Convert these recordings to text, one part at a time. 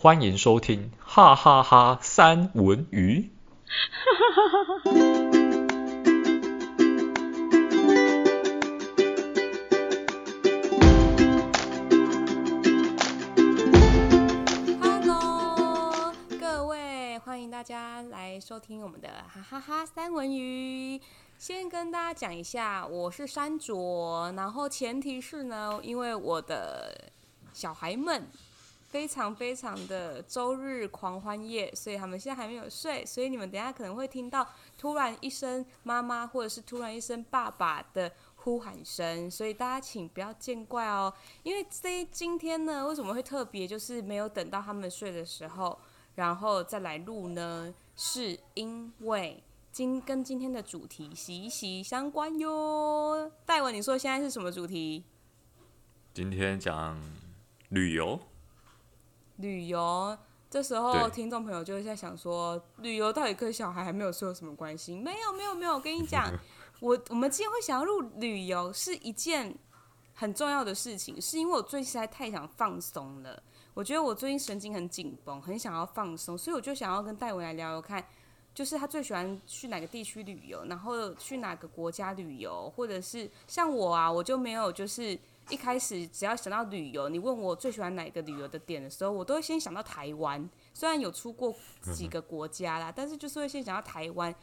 欢迎收听哈哈哈三文鱼。Hello，各位，欢迎大家来收听我们的哈哈哈三文鱼。先跟大家讲一下，我是山卓，然后前提是呢，因为我的小孩们。非常非常的周日狂欢夜，所以他们现在还没有睡，所以你们等下可能会听到突然一声妈妈或者是突然一声爸爸的呼喊声，所以大家请不要见怪哦。因为这今天呢，为什么会特别，就是没有等到他们睡的时候，然后再来录呢？是因为今跟今天的主题息息相关哟。戴文，你说现在是什么主题？今天讲旅游。旅游，这时候听众朋友就会在想说，旅游到底跟小孩还没有说有什么关系？没有，没有，没有。我跟你讲，我我们今天会想要入旅游是一件很重要的事情，是因为我最近实在太想放松了。我觉得我最近神经很紧绷，很想要放松，所以我就想要跟戴维来聊聊看，就是他最喜欢去哪个地区旅游，然后去哪个国家旅游，或者是像我啊，我就没有就是。一开始只要想到旅游，你问我最喜欢哪个旅游的点的时候，我都会先想到台湾。虽然有出过几个国家啦，但是就是会先想到台湾。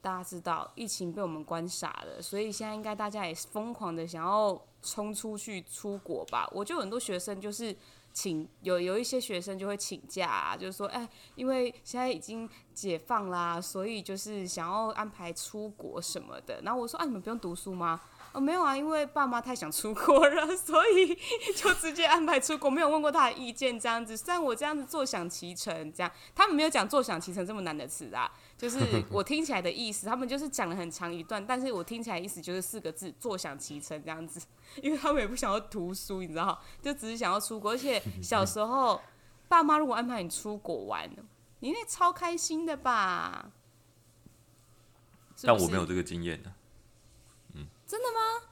大家知道疫情被我们关傻了，所以现在应该大家也是疯狂的想要冲出去出国吧。我就很多学生就是请有有一些学生就会请假，就是说，哎，因为现在已经解放啦，所以就是想要安排出国什么的。然后我说，啊，你们不用读书吗？哦，没有啊，因为爸妈太想出国了，所以就直接安排出国，没有问过他的意见，这样子。虽然我这样子坐享其成，这样他们没有讲“坐享其成”这么难的词啊，就是我听起来的意思，他们就是讲了很长一段，但是我听起来意思就是四个字“坐享其成”这样子，因为他们也不想要读书，你知道，就只是想要出国。而且小时候，爸妈如果安排你出国玩，你那超开心的吧？但我没有这个经验呢。真的吗？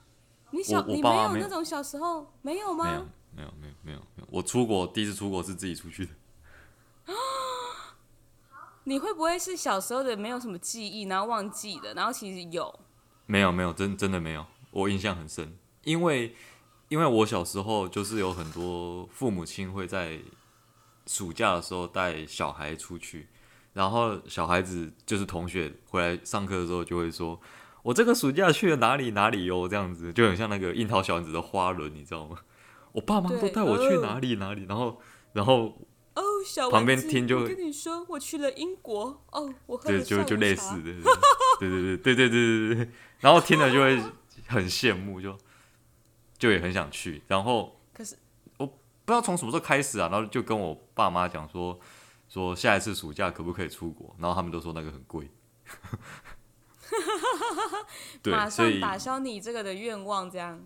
你小你没有那种小时候没有吗？没有没有没有没有没有。我出国第一次出国是自己出去的。你会不会是小时候的没有什么记忆，然后忘记的，然后其实有？没有没有，真真的没有。我印象很深，因为因为我小时候就是有很多父母亲会在暑假的时候带小孩出去，然后小孩子就是同学回来上课的时候就会说。我这个暑假去了哪里哪里哟，这样子就很像那个樱桃小丸子的花轮，你知道吗？我爸妈都带我去哪里哪里，然后然后哦，小旁边听就我跟你说，我去了英国。哦，我喝对就就类似的，对对对对对对对对，然后听了就会很羡慕，就就也很想去，然后可是我不知道从什么时候开始啊，然后就跟我爸妈讲说说下一次暑假可不可以出国，然后他们都说那个很贵。对，马上打消你这个的愿望，这样。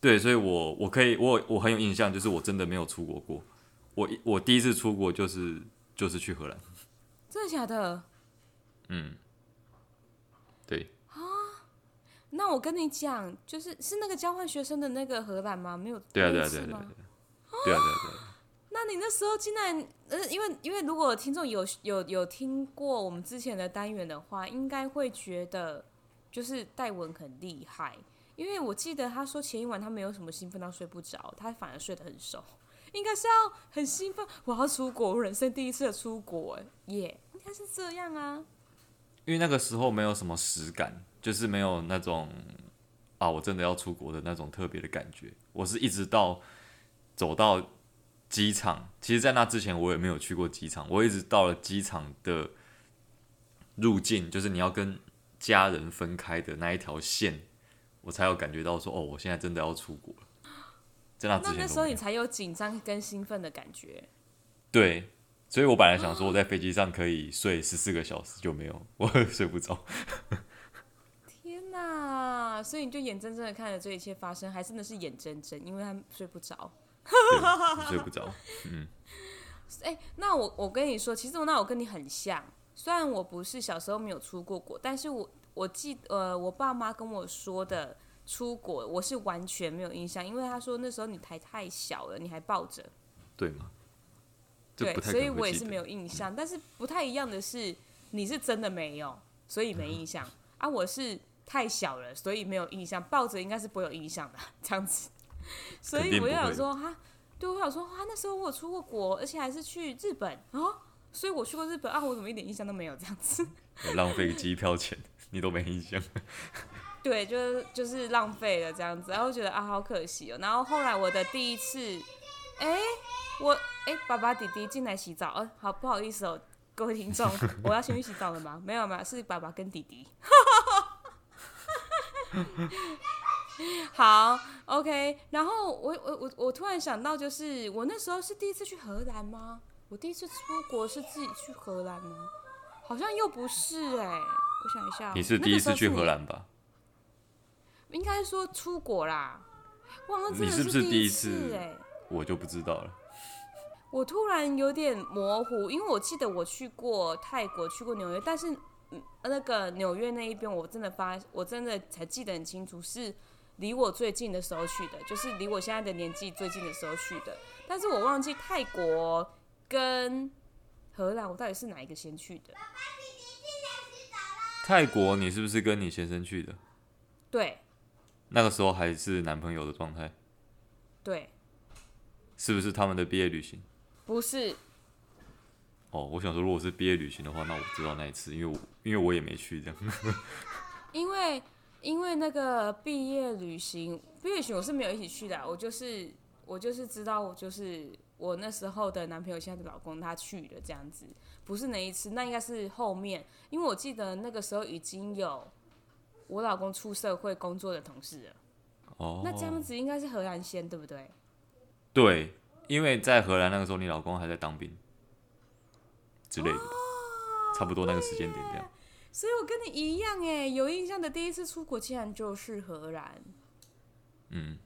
对，所以我我可以我我很有印象，就是我真的没有出国过。我我第一次出国就是就是去荷兰。真的假的？嗯，对。啊，那我跟你讲，就是是那个交换学生的那个荷兰吗？没有？对啊对啊对啊对啊对啊对啊对啊。那你那时候竟然，呃，因为因为如果听众有有有听过我们之前的单元的话，应该会觉得就是戴文很厉害，因为我记得他说前一晚他没有什么兴奋到睡不着，他反而睡得很熟，应该是要很兴奋，我要出国，我人生第一次的出国，耶，应该是这样啊。因为那个时候没有什么实感，就是没有那种啊，我真的要出国的那种特别的感觉，我是一直到走到。机场，其实，在那之前我也没有去过机场。我一直到了机场的入境，就是你要跟家人分开的那一条线，我才有感觉到说，哦，我现在真的要出国了。在那之前，那那时候你才有紧张跟兴奋的感觉。对，所以我本来想说，我在飞机上可以睡十四个小时，就没有，我睡不着。天哪！所以你就眼睁睁的看着这一切发生，还真的是眼睁睁，因为他睡不着。睡不着，嗯，哎、欸，那我我跟你说，其实我那我跟你很像，虽然我不是小时候没有出过国，但是我我记呃，我爸妈跟我说的出国，我是完全没有印象，因为他说那时候你还太小了，你还抱着，对吗？对，所以我也是没有印象。但是不太一样的是，你是真的没有，所以没印象啊。我是太小了，所以没有印象。抱着应该是不会有印象的，这样子。所以我就想说，哈，对我想说，哈，那时候我有出过国，而且还是去日本啊。所以我去过日本啊，我怎么一点印象都没有？这样子，浪费机票钱，你都没印象。对，就是就是浪费了这样子，然后觉得啊，好可惜哦。然后后来我的第一次，哎，我哎，爸爸弟弟进来洗澡，呃，好不好意思哦，各位听众，我要先去洗澡了吗？没 有没有，是爸爸跟弟弟。好，OK。然后我我我我突然想到，就是我那时候是第一次去荷兰吗？我第一次出国是自己去荷兰吗？好像又不是哎、欸，我想一下。你是第一次去荷兰吧？应该说出国啦。忘了你是不是第一次？哎，我就不知道了。我突然有点模糊，因为我记得我去过泰国，去过纽约，但是那个纽约那一边，我真的发，我真的才记得很清楚，是离我最近的时候去的，就是离我现在的年纪最近的时候去的。但是我忘记泰国。跟荷兰，我到底是哪一个先去的？泰国，你是不是跟你先生去的？对。那个时候还是男朋友的状态。对。是不是他们的毕业旅行？不是。哦，我想说，如果是毕业旅行的话，那我知道那一次，因为我因为我也没去这样。因为因为那个毕业旅行，毕业旅行我是没有一起去的，我就是我就是知道我就是。我那时候的男朋友，现在的老公，他去了这样子，不是那一次，那应该是后面，因为我记得那个时候已经有我老公出社会工作的同事了。哦，那这样子应该是荷兰先，对不对？对，因为在荷兰那个时候，你老公还在当兵之类的，哦、差不多那个时间点这样。所以我跟你一样哎，有印象的第一次出国竟然就是荷兰。嗯。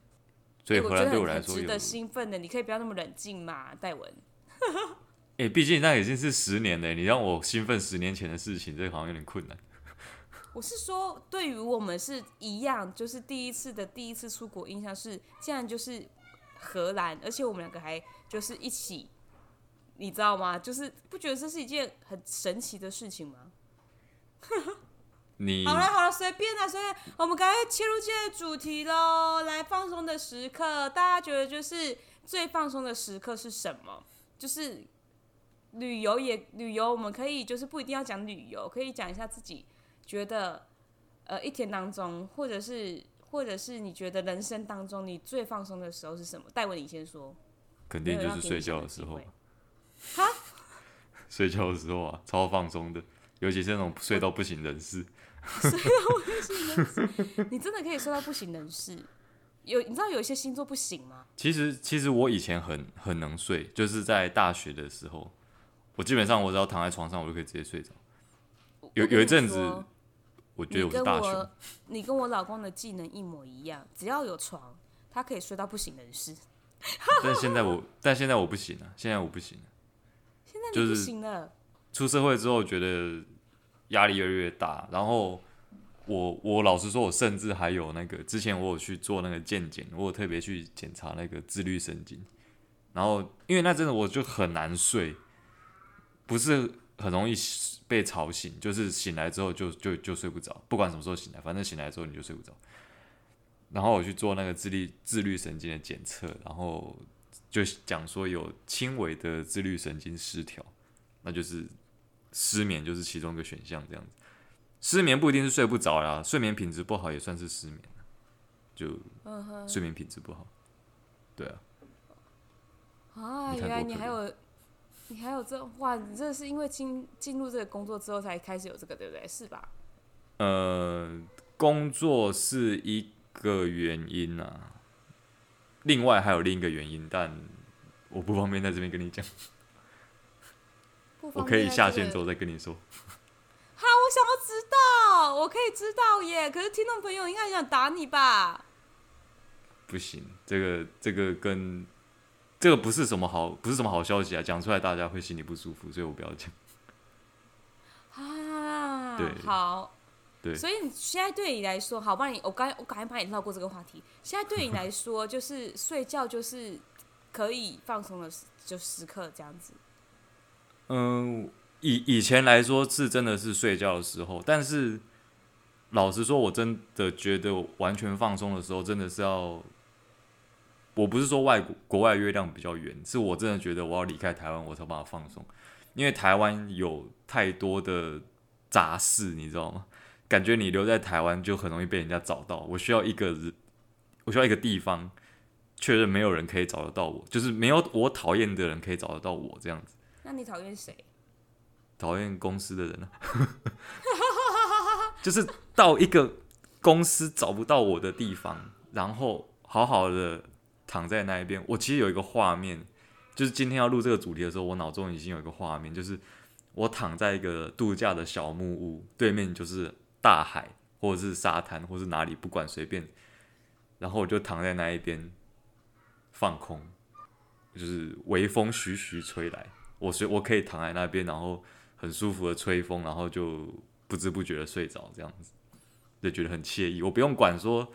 所以荷兰对我来说值得兴奋的，你可以不要那么冷静嘛，戴文。哎、欸，毕竟那已经是十年了，你让我兴奋十年前的事情，这个好像有点困难。我是说，对于我们是一样，就是第一次的第一次出国印象是，竟然就是荷兰，而且我们两个还就是一起，你知道吗？就是不觉得这是一件很神奇的事情吗？你好了好了，随便啦，随便。我们赶快切入今天的主题喽，来放松的时刻。大家觉得就是最放松的时刻是什么？就是旅游也旅游，我们可以就是不一定要讲旅游，可以讲一下自己觉得呃一天当中，或者是或者是你觉得人生当中你最放松的时候是什么？戴文，你先说。肯定就是睡觉的时候。哈？睡觉的时候啊，超放松的，尤其是那种睡到不省人事。睡到不省人事，你真的可以睡到不省人事？有你知道有一些星座不行吗？其实其实我以前很很能睡，就是在大学的时候，我基本上我只要躺在床上，我就可以直接睡着。有有一阵子，我觉得我是大学。你跟我老公的技能一模一样，只要有床，他可以睡到不省人事。但现在我但现在我不行了，现在我不行了。现在你不行了。出社会之后觉得。压力越来越大，然后我我老实说，我甚至还有那个之前我有去做那个健检，我有特别去检查那个自律神经，然后因为那真的我就很难睡，不是很容易被吵醒，就是醒来之后就就就睡不着，不管什么时候醒来，反正醒来之后你就睡不着。然后我去做那个自律自律神经的检测，然后就讲说有轻微的自律神经失调，那就是。失眠就是其中一个选项，这样子。失眠不一定是睡不着啦，睡眠品质不好也算是失眠，就睡眠品质不好。对啊。啊，原来你还有，你还有这哇？你这是因为进进入这个工作之后才开始有这个，对不对？是吧？呃，工作是一个原因啊，另外还有另一个原因，但我不方便在这边跟你讲。我可以下线之后再跟你说。好，我想要知道，我可以知道耶。可是听众朋友应该很想打你吧？不行，这个这个跟这个不是什么好，不是什么好消息啊！讲出来大家会心里不舒服，所以我不要讲。啊，对，好，对。所以你现在对你来说，好，帮你，我刚我刚才帮你绕过这个话题。现在对你来说，就是睡觉就是可以放松的时就时刻这样子。嗯，以以前来说是真的是睡觉的时候，但是老实说，我真的觉得完全放松的时候，真的是要，我不是说外国国外月亮比较圆，是我真的觉得我要离开台湾，我才把它放松，因为台湾有太多的杂事，你知道吗？感觉你留在台湾就很容易被人家找到，我需要一个人，我需要一个地方。确认没有人可以找得到我，就是没有我讨厌的人可以找得到我这样子。那你讨厌谁？讨厌公司的人呢、啊？就是到一个公司找不到我的地方，然后好好的躺在那一边。我其实有一个画面，就是今天要录这个主题的时候，我脑中已经有一个画面，就是我躺在一个度假的小木屋，对面就是大海，或者是沙滩，或是哪里，不管随便。然后我就躺在那一边。放空，就是微风徐徐吹来，我随我可以躺在那边，然后很舒服的吹风，然后就不知不觉的睡着，这样子就觉得很惬意。我不用管说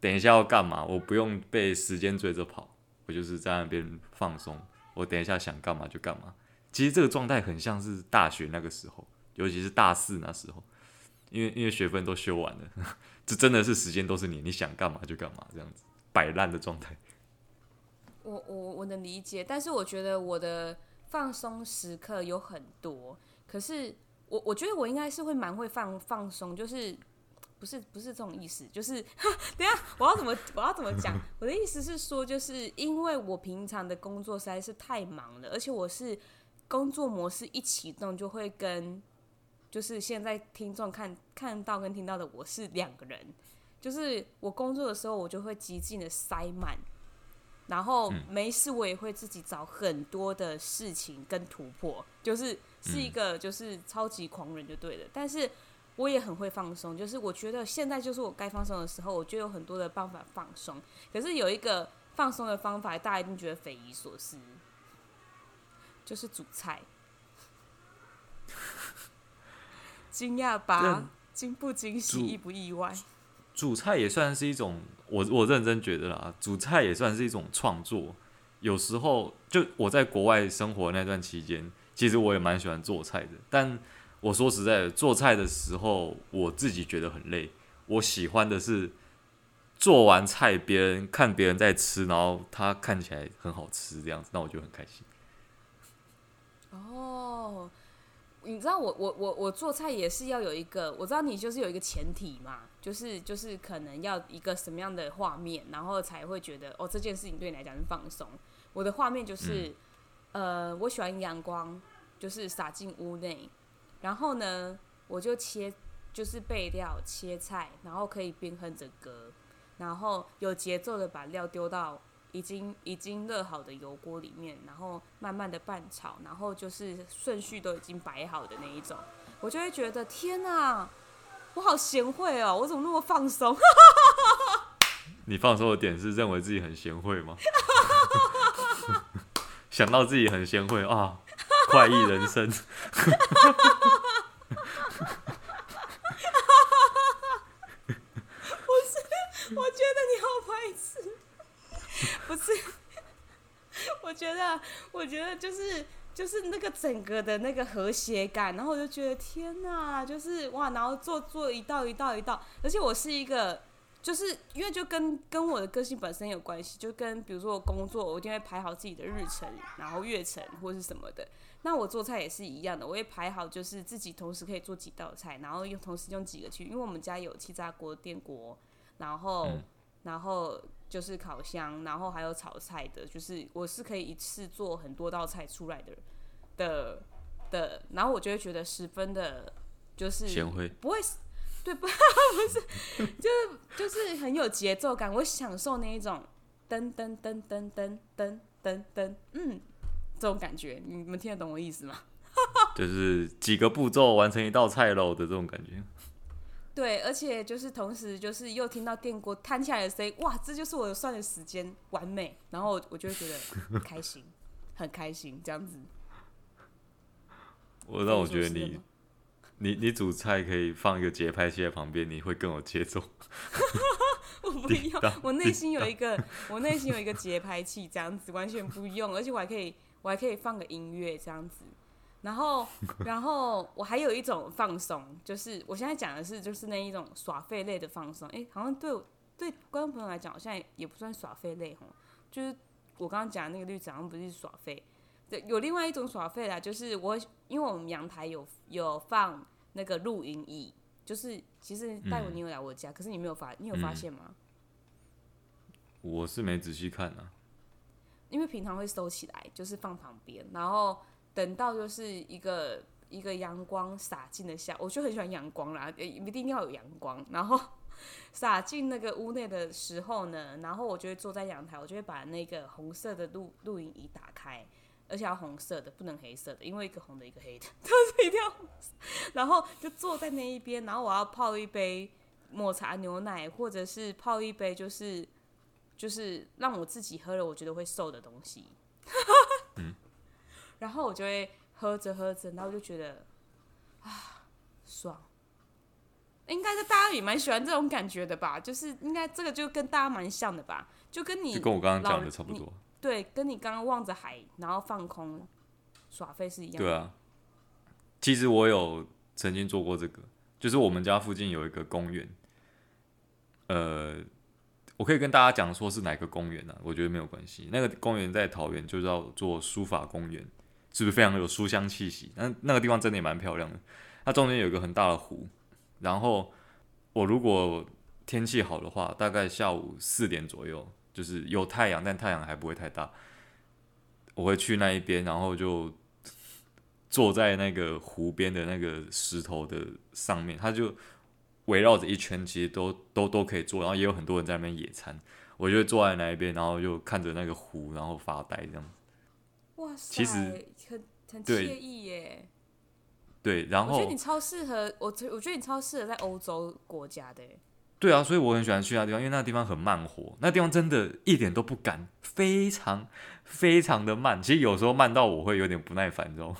等一下要干嘛，我不用被时间追着跑，我就是在那边放松。我等一下想干嘛就干嘛。其实这个状态很像是大学那个时候，尤其是大四那时候，因为因为学分都修完了，这真的是时间都是你，你想干嘛就干嘛，这样子摆烂的状态。我我我能理解，但是我觉得我的放松时刻有很多，可是我我觉得我应该是会蛮会放放松，就是 不是不是这种意思，就是 等下我要怎么我要怎么讲？我的意思是说，就是因为我平常的工作实在是太忙了，而且我是工作模式一启动就会跟就是现在听众看看到跟听到的我是两个人，就是我工作的时候我就会极尽的塞满。然后没事，我也会自己找很多的事情跟突破，就是是一个就是超级狂人就对了。但是我也很会放松，就是我觉得现在就是我该放松的时候，我就有很多的办法放松。可是有一个放松的方法，大家一定觉得匪夷所思，就是煮菜。惊讶吧？惊不惊喜？意不意外？煮菜也算是一种，我我认真觉得啦，煮菜也算是一种创作。有时候，就我在国外生活那段期间，其实我也蛮喜欢做菜的。但我说实在的，做菜的时候，我自己觉得很累。我喜欢的是做完菜，别人看别人在吃，然后他看起来很好吃这样子，那我就很开心。哦。你知道我我我我做菜也是要有一个，我知道你就是有一个前提嘛，就是就是可能要一个什么样的画面，然后才会觉得哦，这件事情对你来讲是放松。我的画面就是，嗯、呃，我喜欢阳光，就是洒进屋内，然后呢，我就切就是备料切菜，然后可以边哼着歌，然后有节奏的把料丢到。已经已经热好的油锅里面，然后慢慢的拌炒，然后就是顺序都已经摆好的那一种，我就会觉得天哪，我好贤惠哦，我怎么那么放松？你放松的点是认为自己很贤惠吗？想到自己很贤惠啊，快意人生。不是，我觉得你好白痴。不是，我觉得，我觉得就是就是那个整个的那个和谐感，然后我就觉得天哪，就是哇，然后做做一道一道一道，而且我是一个，就是因为就跟跟我的个性本身有关系，就跟比如说我工作，我一定会排好自己的日程，然后月程或是什么的。那我做菜也是一样的，我会排好，就是自己同时可以做几道菜，然后用同时用几个去，因为我们家有气炸锅、电锅，然后、嗯、然后。就是烤箱，然后还有炒菜的，就是我是可以一次做很多道菜出来的的的，然后我就会觉得十分的，就是不会，对不？不是，就是就是很有节奏感，我享受那一种噔噔噔噔噔噔噔噔，嗯，这种感觉，你们听得懂我意思吗？就是几个步骤完成一道菜喽的这种感觉。对，而且就是同时就是又听到电锅摊起来的声音，哇，这就是我算的时间完美，然后我就会觉得很开心，很开心这样子。我让我觉得你，你你煮菜可以放一个节拍器在旁边，你会更有节奏。我不用，我内心有一个，我内心有一个节拍器，这样子完全不用，而且我还可以，我还可以放个音乐这样子。然后，然后我还有一种放松，就是我现在讲的是，就是那一种耍废类的放松。哎，好像对对观众朋友来讲，好像也不算耍废类吼。就是我刚刚讲的那个例子，好像不是耍废。对，有另外一种耍废啦，就是我因为我们阳台有有放那个露营椅，就是其实戴文你有来我家，嗯、可是你没有发，你有发现吗？嗯、我是没仔细看啊，因为平常会收起来，就是放旁边，然后。等到就是一个一个阳光洒进的下，我就很喜欢阳光啦，一定要有阳光。然后 洒进那个屋内的时候呢，然后我就会坐在阳台，我就会把那个红色的录录音仪打开，而且要红色的，不能黑色的，因为一个红的，一个黑的，都是一定要。然后就坐在那一边，然后我要泡一杯抹茶牛奶，或者是泡一杯就是就是让我自己喝了我觉得会瘦的东西。嗯然后我就会喝着喝着，然后我就觉得啊，爽。应该是大家也蛮喜欢这种感觉的吧？就是应该这个就跟大家蛮像的吧？就跟你就跟我刚刚讲的差不多。对，跟你刚刚望着海，然后放空耍废是一样的。对啊。其实我有曾经做过这个，就是我们家附近有一个公园。呃，我可以跟大家讲说是哪个公园呢？啊？我觉得没有关系。那个公园在桃园，就叫做书法公园。是不是非常有书香气息？那那个地方真的也蛮漂亮的。它中间有一个很大的湖，然后我如果天气好的话，大概下午四点左右，就是有太阳，但太阳还不会太大，我会去那一边，然后就坐在那个湖边的那个石头的上面，它就围绕着一圈，其实都都都可以坐，然后也有很多人在那边野餐，我就坐在那一边，然后就看着那个湖，然后发呆这样子。哇塞，其实很很惬意耶。对，然后我觉得你超适合我，我觉得你超适合在欧洲国家的。对啊，所以我很喜欢去那地方，因为那地方很慢活，那地方真的一点都不赶，非常非常的慢。其实有时候慢到我会有点不耐烦，你知道吗？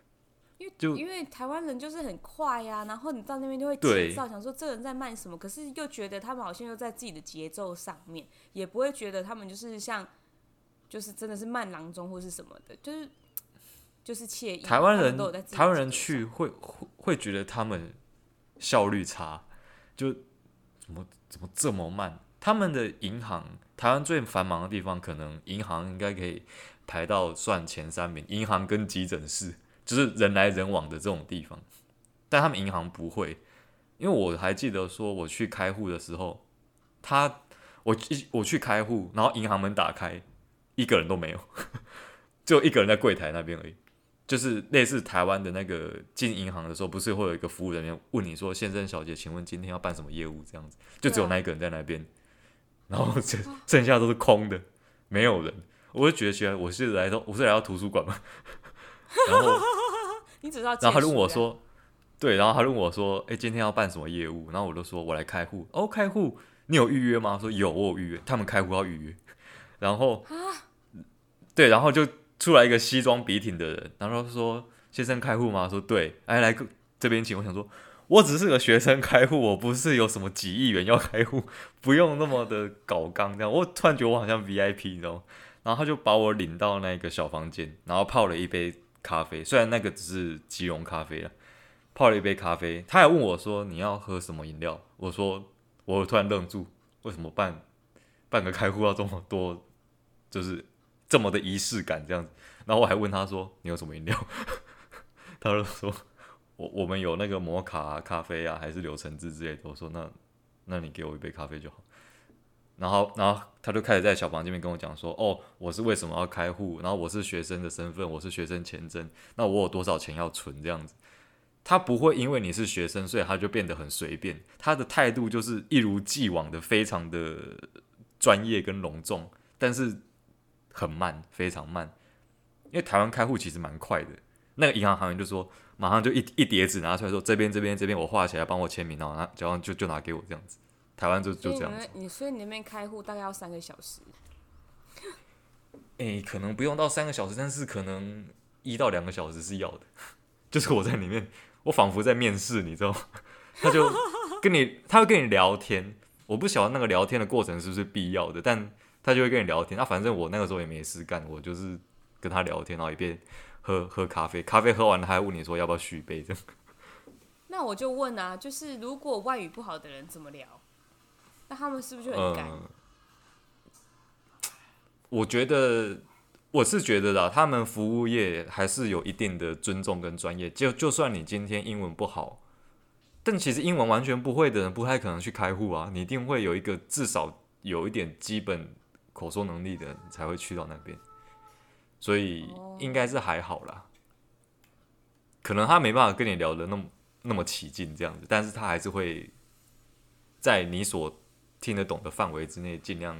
因为就因为台湾人就是很快呀、啊，然后你到那边就会急躁，想说这人在慢什么，可是又觉得他们好像又在自己的节奏上面，也不会觉得他们就是像。就是真的是慢郎中或是什么的，就是就是惬意。台湾人台湾人去会会会觉得他们效率差，就怎么怎么这么慢？他们的银行，台湾最繁忙的地方，可能银行应该可以排到算前三名。银行跟急诊室，就是人来人往的这种地方，但他们银行不会，因为我还记得说我去开户的时候，他我一我去开户，然后银行门打开。一个人都没有，只有一个人在柜台那边而已。就是类似台湾的那个进银行的时候，不是会有一个服务人员问你说：“先生、小姐，请问今天要办什么业务？”这样子，就只有那一个人在那边，然后剩剩下都是空的，没有人。我就觉得奇怪，我是来到我是来到图书馆嘛。然后 你只知道，然后他问我说：“对。”然后他问我说：“哎、欸，今天要办什么业务？”然后我就说：“我来开户。”哦，开户，你有预约吗？说有，我有预约。他们开户要预约。然后，对，然后就出来一个西装笔挺的人，然后说：“先生开户吗？”说：“对。”哎，来这边请。我想说，我只是个学生开户，我不是有什么几亿元要开户，不用那么的搞刚这样。我突然觉得我好像 VIP，你知道吗？然后他就把我领到那个小房间，然后泡了一杯咖啡，虽然那个只是即溶咖啡了，泡了一杯咖啡。他还问我说：“你要喝什么饮料？”我说：“我突然愣住，为什么办办个开户要这么多？”就是这么的仪式感这样子，然后我还问他说：“你有什么饮料？” 他就说：“我我们有那个摩卡、咖啡啊，还是柳橙汁之类的。”我说：“那那你给我一杯咖啡就好。”然后然后他就开始在小房间里面跟我讲说：“哦，我是为什么要开户？然后我是学生的身份，我是学生签证，那我有多少钱要存？这样子。”他不会因为你是学生，所以他就变得很随便。他的态度就是一如既往的非常的专业跟隆重，但是。很慢，非常慢，因为台湾开户其实蛮快的。那个银行行员就说，马上就一一叠纸拿出来说，这边这边这边我画起来，帮我签名，然后拿，然后就就拿给我这样子。台湾就就这样子。你所以你那边开户大概要三个小时？诶、欸，可能不用到三个小时，但是可能一到两个小时是要的。就是我在里面，我仿佛在面试，你知道吗？他就跟你，他会跟你聊天。我不晓得那个聊天的过程是不是必要的，但。他就会跟你聊天，那、啊、反正我那个时候也没事干，我就是跟他聊天，然后一边喝喝咖啡，咖啡喝完了还问你说要不要续杯这样。那我就问啊，就是如果外语不好的人怎么聊？那他们是不是就很干？嗯，我觉得我是觉得啦，他们服务业还是有一定的尊重跟专业。就就算你今天英文不好，但其实英文完全不会的人不太可能去开户啊。你一定会有一个至少有一点基本口说能力的人才会去到那边，所以应该是还好啦。可能他没办法跟你聊的那么。那么起劲这样子，但是他还是会在你所听得懂的范围之内，尽量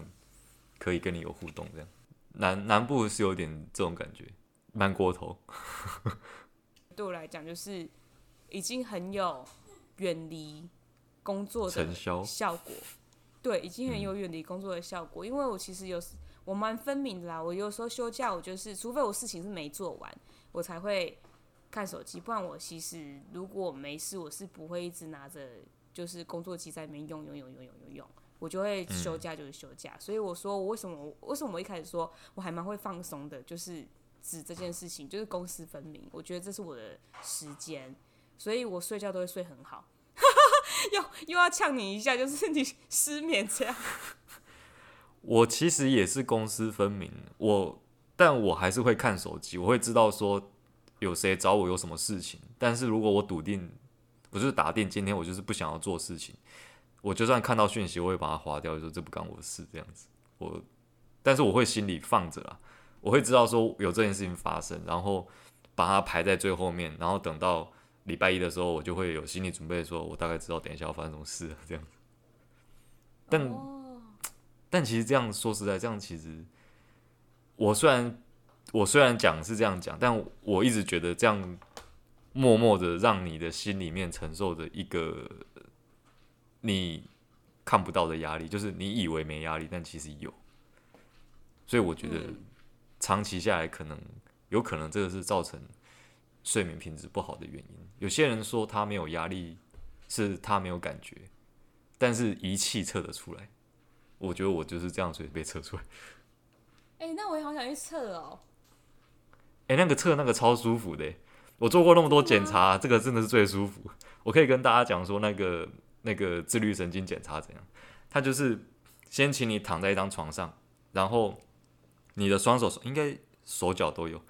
可以跟你有互动。这样南南部是有点这种感觉，慢过头。对我来讲，就是已经很有远离工作的成效果。对，已经很有远离工作的效果。因为我其实有时我蛮分明的啦，我有时候休假，我就是除非我事情是没做完，我才会。看手机，不然我其实如果没事，我是不会一直拿着就是工作机在那边用用用用用用用，我就会休假就是休假。嗯、所以我说我为什么为什么我一开始说我还蛮会放松的，就是指这件事情，就是公私分明。我觉得这是我的时间，所以我睡觉都会睡很好。又又要呛你一下，就是你失眠这样。我其实也是公私分明，我但我还是会看手机，我会知道说。有谁找我有什么事情？但是如果我笃定，我就是打定今天我就是不想要做事情，我就算看到讯息，我会把它划掉，就说这不干我的事这样子。我，但是我会心里放着啦，我会知道说有这件事情发生，然后把它排在最后面，然后等到礼拜一的时候，我就会有心理准备，说我大概知道等一下要发生什么事这样子。但、oh. 但其实这样说实在，这样其实我虽然。我虽然讲是这样讲，但我一直觉得这样默默的让你的心里面承受着一个你看不到的压力，就是你以为没压力，但其实有。所以我觉得长期下来，可能有可能这个是造成睡眠品质不好的原因。有些人说他没有压力，是他没有感觉，但是仪器测得出来。我觉得我就是这样，所以被测出来。哎、欸，那我也好想去测哦。哎、欸，那个测那个超舒服的，我做过那么多检查，这个真的是最舒服。我可以跟大家讲说，那个那个自律神经检查怎样？他就是先请你躺在一张床上，然后你的双手应该手脚都有，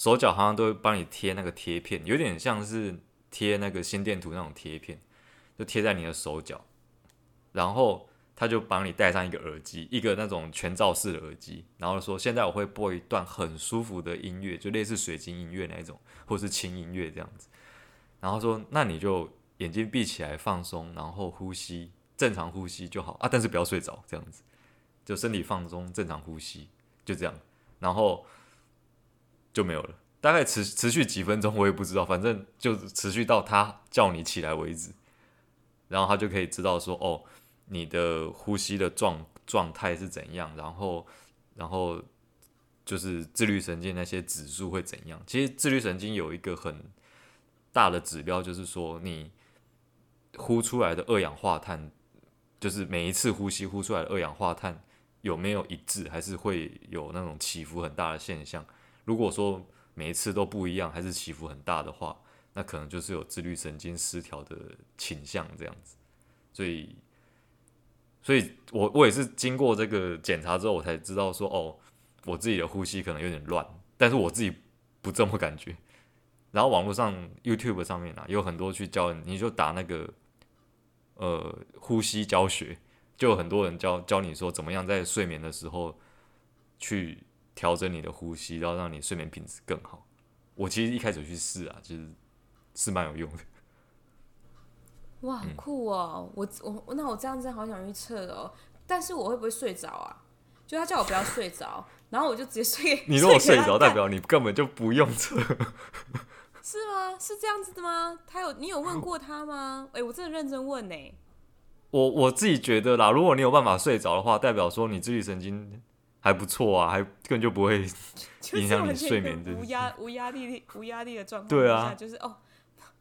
手脚好像都会帮你贴那个贴片，有点像是贴那个心电图那种贴片，就贴在你的手脚，然后。他就帮你戴上一个耳机，一个那种全罩式的耳机，然后说：“现在我会播一段很舒服的音乐，就类似水晶音乐那一种，或是轻音乐这样子。”然后说：“那你就眼睛闭起来放松，然后呼吸，正常呼吸就好啊，但是不要睡着，这样子，就身体放松，正常呼吸，就这样，然后就没有了。大概持持续几分钟，我也不知道，反正就持续到他叫你起来为止，然后他就可以知道说：哦。”你的呼吸的状状态是怎样？然后，然后就是自律神经那些指数会怎样？其实自律神经有一个很大的指标，就是说你呼出来的二氧化碳，就是每一次呼吸呼出来的二氧化碳有没有一致，还是会有那种起伏很大的现象。如果说每一次都不一样，还是起伏很大的话，那可能就是有自律神经失调的倾向这样子。所以。所以我我也是经过这个检查之后，我才知道说哦，我自己的呼吸可能有点乱，但是我自己不这么感觉。然后网络上 YouTube 上面啊，有很多去教你，你就打那个呃呼吸教学，就有很多人教教你说怎么样在睡眠的时候去调整你的呼吸，然后让你睡眠品质更好。我其实一开始去试啊，其实是蛮有用的。哇，好酷哦！嗯、我我那我这样子好想去测哦，但是我会不会睡着啊？就他叫我不要睡着，然后我就直接睡。你如果睡着，代表你根本就不用测。是吗？是这样子的吗？他有你有问过他吗？哎、欸，我真的认真问呢。我我自己觉得啦，如果你有办法睡着的话，代表说你自律神经还不错啊，还根本就不会 影响你睡眠的。无压无压力无压力的状况。对啊，就是哦。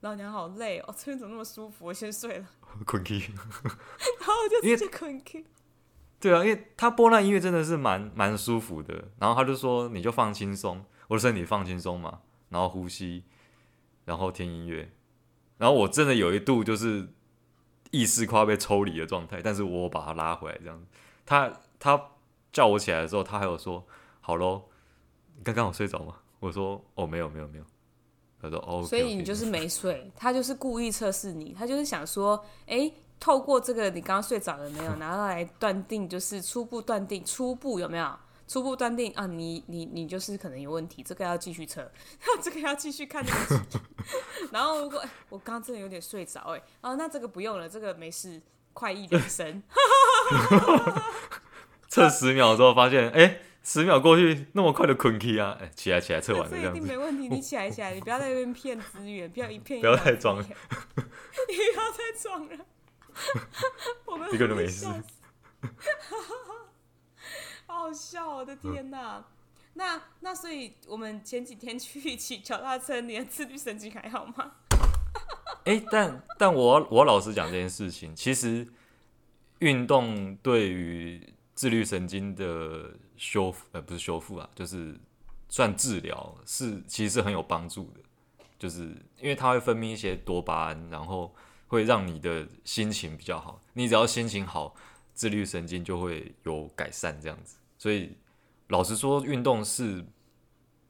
老娘好累哦，这边怎么那么舒服？我先睡了，困 key，然后我就直接困 key。对啊，因为他播那音乐真的是蛮蛮舒服的，然后他就说你就放轻松，我的身体放轻松嘛，然后呼吸，然后听音乐，然后我真的有一度就是意识快要被抽离的状态，但是我把他拉回来，这样子。他他叫我起来的时候，他还有说：“好喽，刚刚我睡着吗？”我说：“哦，没有没有没有。”他说：“哦，所以你就是没睡，他就是故意测试你，他就是想说，哎，透过这个你刚刚睡着了没有，然后来断定，就是初步断定，初步有没有？”初步断定啊，你你你就是可能有问题，这个要继续测，这个要继续看那个。然后如果我刚刚真的有点睡着哎，哦，那这个不用了，这个没事，快意人生。测十秒之后发现，哎、欸，十秒过去那么快的困气啊，哎、欸，起来起来测完了这样子。一定没问题，你 起来起来，你不要在那边骗资源，不要一骗。不要再装了，你不要再装了，我们一个都没事。好好笑，我的天哪！嗯、那那所以，我们前几天去骑脚踏车，你的自律神经还好吗？哎、欸，但但我我老实讲这件事情，其实运动对于自律神经的修复，呃，不是修复啊，就是算治疗，是其实是很有帮助的。就是因为它会分泌一些多巴胺，然后会让你的心情比较好。你只要心情好，自律神经就会有改善，这样子。所以，老实说，运动是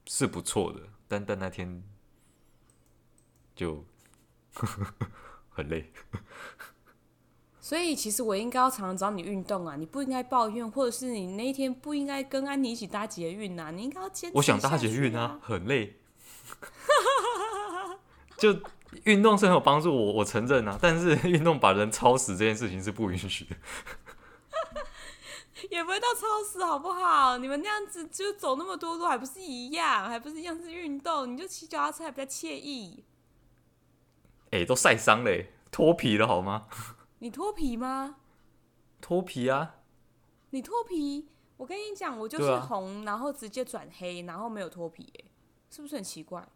是不错的，但但那天就 很累。所以，其实我应该要常常找你运动啊！你不应该抱怨，或者是你那一天不应该跟安妮一起搭捷运啊！你应该要坚持、啊。我想搭捷运啊，很累。就运动是很有帮助，我我承认啊，但是 运动把人超死这件事情是不允许的。也不会到超死好不好？你们那样子就走那么多路，还不是一样？还不是一样是运动？你就骑脚踏车还比较惬意。哎、欸，都晒伤嘞，脱皮了好吗？你脱皮吗？脱皮啊！你脱皮？我跟你讲，我就是红，啊、然后直接转黑，然后没有脱皮，哎，是不是很奇怪？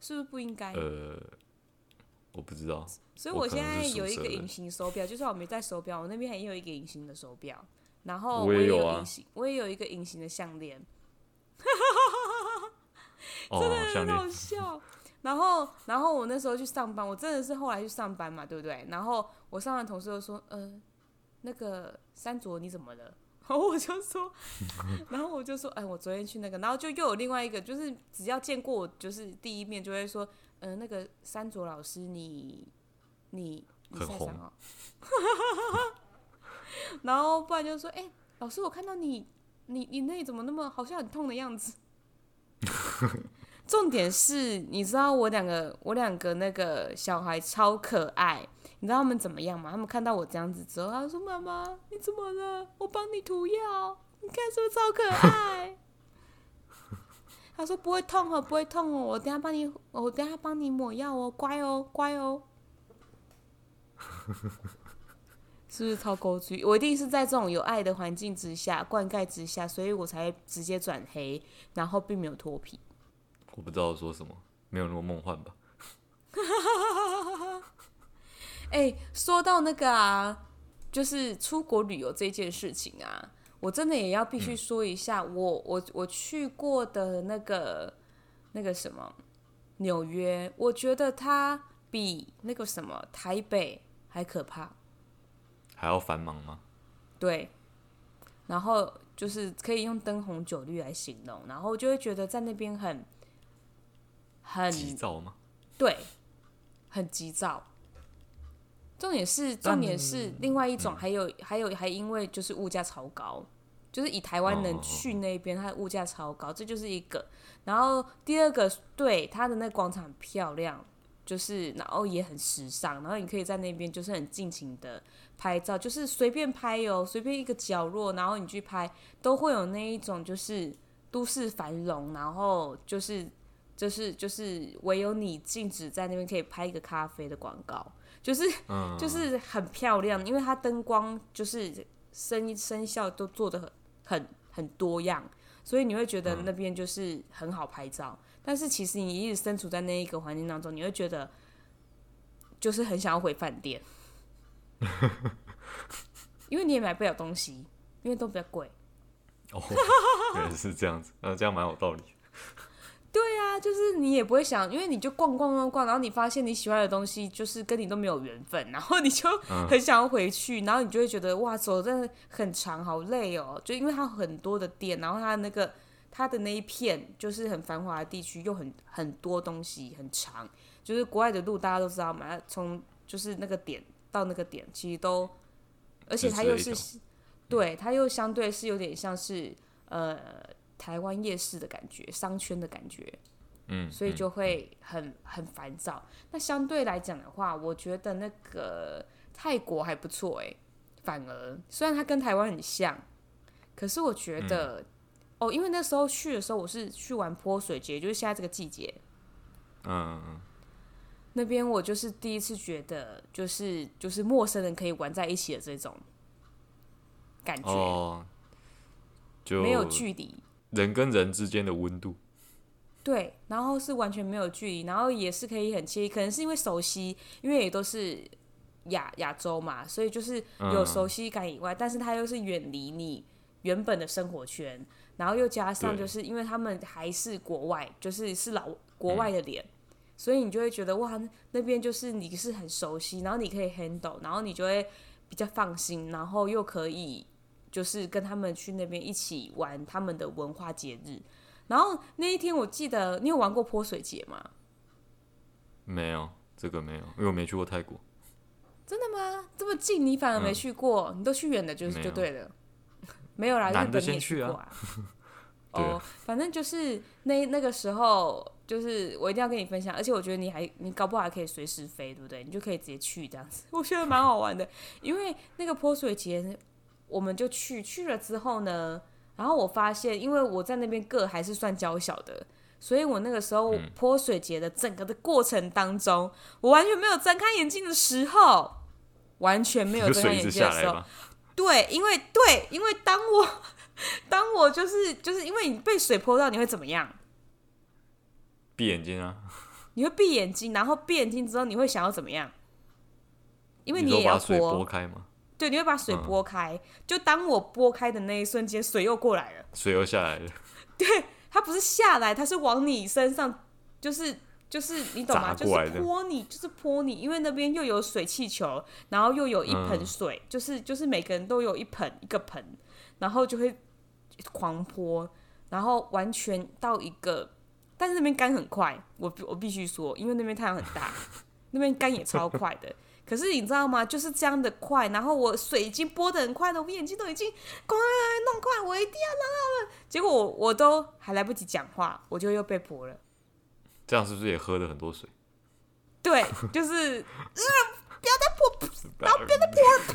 是不是不应该？呃，我不知道。所以我现在有一个隐形手表，就算我没戴手表，我那边还有一个隐形的手表。然后我也有隐形，我也有一个隐形的项链，真的很好笑。然后，然后我那时候去上班，我真的是后来去上班嘛，对不对？然后我上班同事就说：“呃，那个三卓你怎么了？” 然后我就说，然后我就说：“哎，我昨天去那个。”然后就又有另外一个，就是只要见过我，就是第一面就会说：“呃，那个三卓老师，你你你晒伤哦。” 然后不然就说：“哎、欸，老师，我看到你，你你那里怎么那么好像很痛的样子？”重点是，你知道我两个我两个那个小孩超可爱，你知道他们怎么样吗？他们看到我这样子之后，他说：“妈妈，你怎么了？我帮你涂药，你看是不是超可爱？” 他说：“不会痛哦，不会痛哦，我等下帮你，我等下帮你抹药哦，乖哦，乖哦。”是不是超高级？我一定是在这种有爱的环境之下灌溉之下，所以我才直接转黑，然后并没有脱皮。我不知道说什么，没有那么梦幻吧？哎、欸，说到那个啊，就是出国旅游这件事情啊，我真的也要必须说一下，嗯、我我我去过的那个那个什么纽约，我觉得它比那个什么台北还可怕。还要繁忙吗？对，然后就是可以用灯红酒绿来形容，然后就会觉得在那边很很急躁吗？对，很急躁。重点是重点是另外一种，还有、嗯、还有还因为就是物价超高，就是以台湾人去那边，它的物价超高，这就是一个。然后第二个，对，它的那广场很漂亮。就是，然后也很时尚，然后你可以在那边就是很尽情的拍照，就是随便拍哦，随便一个角落，然后你去拍，都会有那一种就是都市繁荣，然后就是就是就是唯有你禁止在那边可以拍一个咖啡的广告，就是 就是很漂亮，因为它灯光就是声声效都做的很很很多样，所以你会觉得那边就是很好拍照。但是其实你一直身处在那一个环境当中，你会觉得就是很想要回饭店，因为你也买不了东西，因为都比较贵。哦，原来是这样子，那这样蛮有道理。对啊，就是你也不会想，因为你就逛逛逛逛，然后你发现你喜欢的东西就是跟你都没有缘分，然后你就很想要回去，嗯、然后你就会觉得哇，走真的很长，好累哦。就因为它很多的店，然后它那个它的那一片就是很繁华的地区，又很很多东西，很长。就是国外的路大家都知道嘛，从就是那个点到那个点，其实都，而且它又是，对，它又相对是有点像是呃。台湾夜市的感觉，商圈的感觉，嗯，所以就会很很烦躁。那相对来讲的话，我觉得那个泰国还不错哎，反而。虽然它跟台湾很像，可是我觉得、嗯、哦，因为那时候去的时候，我是去玩泼水节，就是现在这个季节，嗯，那边我就是第一次觉得，就是就是陌生人可以玩在一起的这种感觉，哦、就没有距离。人跟人之间的温度，对，然后是完全没有距离，然后也是可以很惬意，可能是因为熟悉，因为也都是亚亚洲嘛，所以就是有熟悉感以外，嗯、但是它又是远离你原本的生活圈，然后又加上就是因为他们还是国外，就是是老国外的脸，嗯、所以你就会觉得哇，那边就是你是很熟悉，然后你可以 handle，然后你就会比较放心，然后又可以。就是跟他们去那边一起玩他们的文化节日，然后那一天我记得你有玩过泼水节吗？没有，这个没有，因为我没去过泰国。真的吗？这么近你反而没去过？嗯、你都去远的，就是就对了。没有啦，男的先去啊。哦，反正就是那那个时候，就是我一定要跟你分享，而且我觉得你还你搞不好还可以随时飞，对不对？你就可以直接去这样子，我觉得蛮好玩的，因为那个泼水节。我们就去去了之后呢，然后我发现，因为我在那边个还是算娇小的，所以我那个时候泼水节的整个的过程当中，嗯、我完全没有睁开眼睛的时候，完全没有睁开眼睛的时候，对，因为对，因为当我当我就是就是因为你被水泼到，你会怎么样？闭眼睛啊！你会闭眼睛，然后闭眼睛之后，你会想要怎么样？因为你也要泼开吗？对，你会把水拨开，嗯、就当我拨开的那一瞬间，水又过来了，水又下来了。对，它不是下来，它是往你身上，就是就是你懂吗？就是泼你，就是泼你，因为那边又有水气球，然后又有一盆水，嗯、就是就是每个人都有一盆一个盆，然后就会狂泼，然后完全到一个，但是那边干很快，我我必须说，因为那边太阳很大，那边干也超快的。可是你知道吗？就是这样的快，然后我水已经泼的很快了，我眼睛都已经快弄快，我一定要拿到了。结果我我都还来不及讲话，我就又被泼了。这样是不是也喝了很多水？对，就是 嗯，不要再泼，然后不要再泼，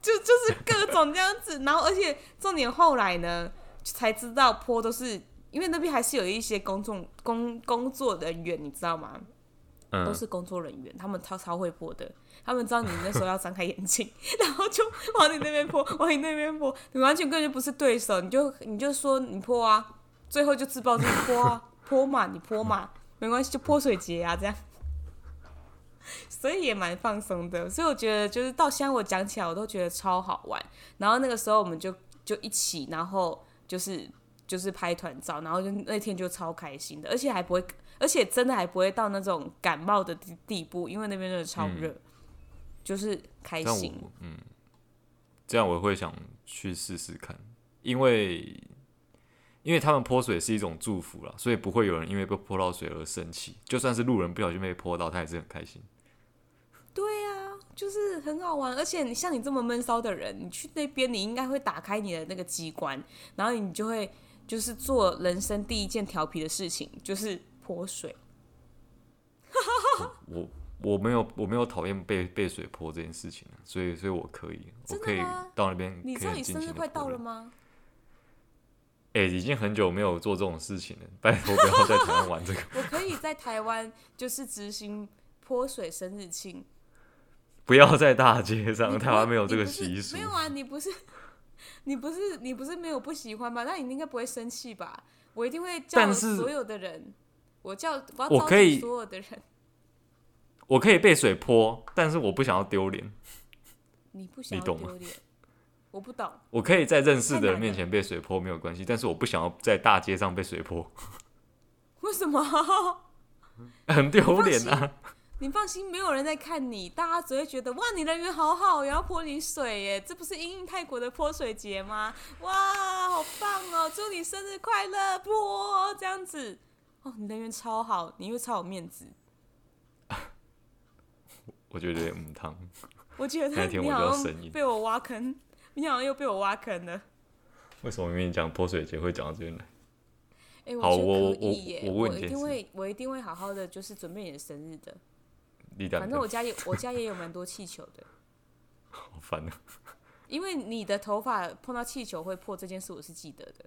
就就是各种这样子。然后而且重点后来呢，才知道泼都是因为那边还是有一些公众工工作人员，你知道吗？嗯、都是工作人员，他们超超会泼的。他们知道你那时候要张开眼睛，然后就往你那边泼，往你那边泼，你完全根本就不是对手，你就你就说你泼啊，最后就自爆自弃泼啊，泼嘛你泼嘛，没关系就泼水节啊这样，所以也蛮放松的，所以我觉得就是到现在我讲起来我都觉得超好玩，然后那个时候我们就就一起，然后就是就是拍团照，然后就那天就超开心的，而且还不会，而且真的还不会到那种感冒的地地步，因为那边真的超热。嗯就是开心，嗯，这样我会想去试试看，因为因为他们泼水是一种祝福啦，所以不会有人因为被泼到水而生气，就算是路人不小心被泼到，他也是很开心。对啊，就是很好玩，而且你像你这么闷骚的人，你去那边，你应该会打开你的那个机关，然后你就会就是做人生第一件调皮的事情，就是泼水。我。我我没有，我没有讨厌被被水泼这件事情，所以，所以我可以，我可以到那边。你知道你生日快到了吗？哎、欸，已经很久没有做这种事情了，拜托不要在台湾玩这个。我可以在台湾就是执行泼水生日庆。不要在大街上，台湾没有这个习俗。没有啊，你不是，你不是，你不是没有不喜欢吧？那你应该不会生气吧？我一定会叫所有的人，我叫我要召集所有的人。我可以被水泼，但是我不想要丢脸。你不想要丢脸？我不懂。我可以在认识的人面前被水泼没有关系，但是我不想要在大街上被水泼。为什么？很丢脸啊！你放心，没有人在看你，大家只会觉得哇，你人缘好好，也要泼你水耶！这不是因应泰国的泼水节吗？哇，好棒哦！祝你生日快乐，泼这样子哦，你人缘超好，你又超有面子。我觉得有点母汤。我觉得你好像被我挖坑，你好像又被我挖坑了。为什么明明讲泼水节会讲到这边来？哎、欸，我觉得可以耶！我我，我，我一定会，我一定会好好的，就是准备你的生日的。反正我家也，我家也有蛮多气球的。好烦啊！因为你的头发碰到气球会破这件事，我是记得的。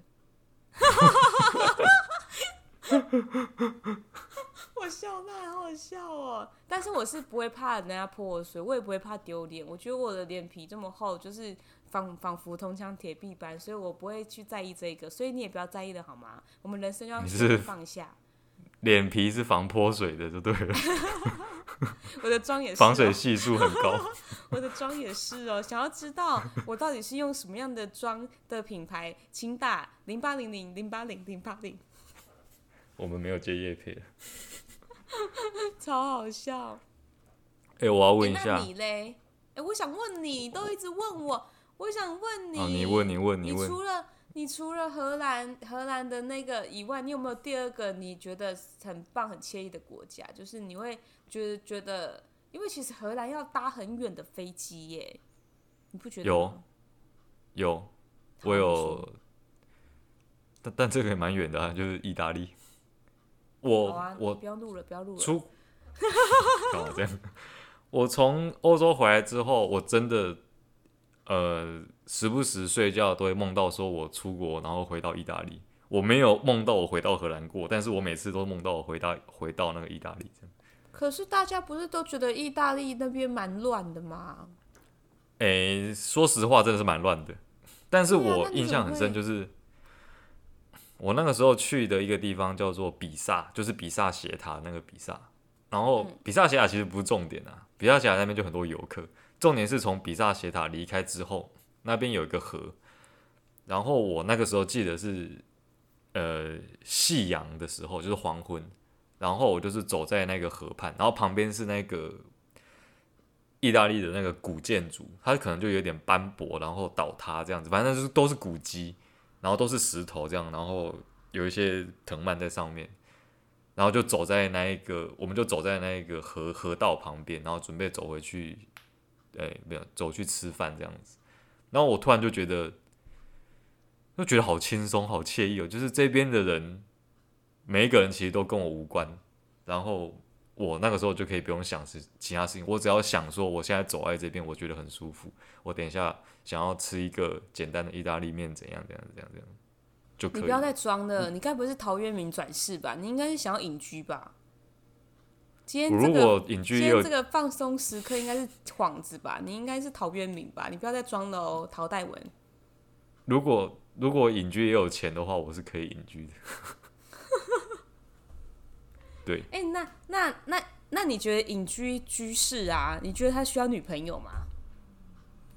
我笑那好好笑哦！但是我是不会怕人家泼我水，我也不会怕丢脸。我觉得我的脸皮这么厚，就是仿仿佛铜墙铁壁般，所以我不会去在意这个。所以你也不要在意的好吗？我们人生要放下。脸皮是防泼水的，就对了。我的妆也是、哦，防水系数很高。我的妆也是哦，想要知道我到底是用什么样的妆的品牌，请打零八零零零八零零八零。我们没有接叶配，超好笑。哎、欸，我要问一下，欸、你嘞？哎、欸，我想问你，都一直问我，我想问你，哦、你问你问你问，你除了你除了荷兰荷兰的那个以外，你有没有第二个你觉得很棒、很惬意的国家？就是你会觉得觉得，因为其实荷兰要搭很远的飞机耶，你不觉得？有，有，我有，但但这个也蛮远的啊，就是意大利。我、啊、我不要录了，不要录了。出干嘛这样？我从欧洲回来之后，我真的呃时不时睡觉都会梦到说我出国，然后回到意大利。我没有梦到我回到荷兰过，但是我每次都梦到我回到回到那个意大利这样。可是大家不是都觉得意大利那边蛮乱的吗？诶、欸，说实话，真的是蛮乱的。但是我印象很深，就是。我那个时候去的一个地方叫做比萨，就是比萨斜塔那个比萨。然后比萨斜塔其实不是重点啊，比萨斜塔那边就很多游客。重点是从比萨斜塔离开之后，那边有一个河。然后我那个时候记得是，呃，夕阳的时候，就是黄昏。然后我就是走在那个河畔，然后旁边是那个意大利的那个古建筑，它可能就有点斑驳，然后倒塌这样子，反正就是都是古迹。然后都是石头这样，然后有一些藤蔓在上面，然后就走在那一个，我们就走在那一个河河道旁边，然后准备走回去，哎，没有走去吃饭这样子。然后我突然就觉得，就觉得好轻松，好惬意哦，就是这边的人，每一个人其实都跟我无关，然后我那个时候就可以不用想是其他事情，我只要想说我现在走在这边，我觉得很舒服，我等一下。想要吃一个简单的意大利面，怎样怎样怎样怎样就可以。你不要再装了，你该不会是陶渊明转世吧？你应该是想要隐居吧？今天这个今天这个放松时刻应该是幌子吧？你应该是陶渊明吧？你不要再装了哦，陶代文。如果如果隐居也有钱的话，我是可以隐居的。对。哎、欸，那那那那你觉得隐居居士啊？你觉得他需要女朋友吗？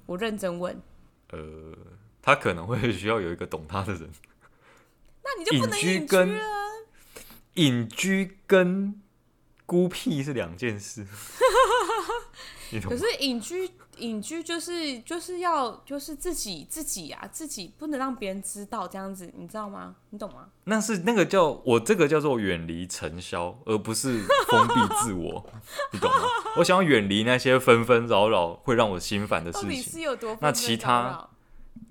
我认真问，呃，他可能会需要有一个懂他的人。那你就不能隐居跟隐居跟孤僻是两件事。可是隐居隐居就是就是要就是自己自己、啊，自己不能让别人知道这样子，你知道吗？你懂吗？那是那个叫我这个叫做远离尘嚣，而不是封闭自我，你懂吗？我想要远离那些纷纷扰扰会让我心烦的事情。那其他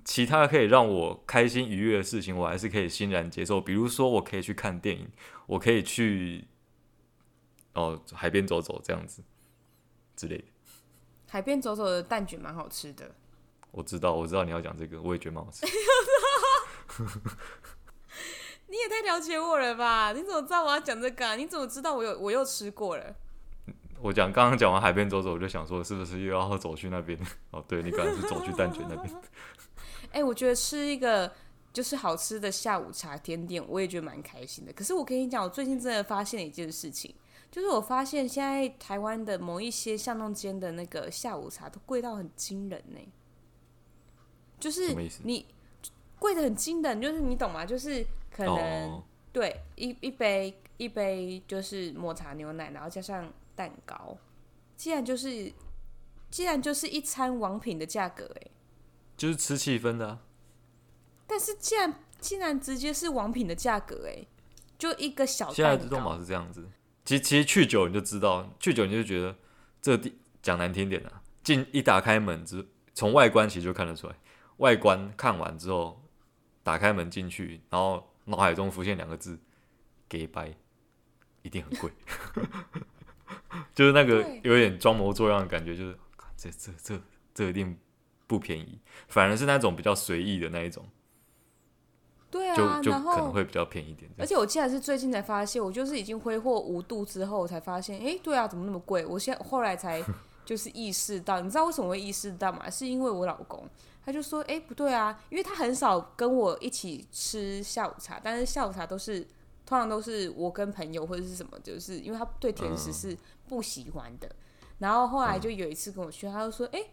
其他可以让我开心愉悦的事情，我还是可以欣然接受。比如说，我可以去看电影，我可以去哦海边走走这样子之类的。海边走走的蛋卷蛮好吃的。我知道，我知道你要讲这个，我也觉得蛮好吃。你也太了解我了吧？你怎么知道我要讲这个啊？你怎么知道我有我又吃过了？我讲刚刚讲完海边走走，我就想说，是不是又要走去那边？哦，对，你可能是走去蛋卷那边。哎、欸，我觉得吃一个就是好吃的下午茶甜点，我也觉得蛮开心的。可是我跟你讲，我最近真的发现了一件事情。就是我发现现在台湾的某一些巷弄间的那个下午茶都贵到很惊人呢，就是你贵的很惊人，就是你懂吗？就是可能、oh. 对一一杯一杯就是抹茶牛奶，然后加上蛋糕，既然就是，既然就是一餐王品的价格，哎，就是吃气氛的啊。但是既然既然直接是王品的价格，哎，就一个小。现在的动保是这样子，其实其实去久你就知道，去久你就觉得这地讲难听点的，进一打开门之从外观其实就看得出来，外观看完之后，打开门进去，然后脑海中浮现两个字：给掰。一定很贵，就是那个有点装模作样的感觉，就是这这这这一定不便宜，反而是那种比较随意的那一种，对啊，就就可能会比较便宜一点。而且我竟然是最近才发现，我就是已经挥霍无度之后才发现，哎、欸，对啊，怎么那么贵？我现在后来才 就是意识到，你知道为什么会意识到吗？是因为我老公他就说，哎、欸，不对啊，因为他很少跟我一起吃下午茶，但是下午茶都是。通常都是我跟朋友或者是什么，就是因为他对甜食是不喜欢的。然后后来就有一次跟我去，他就说：“哎，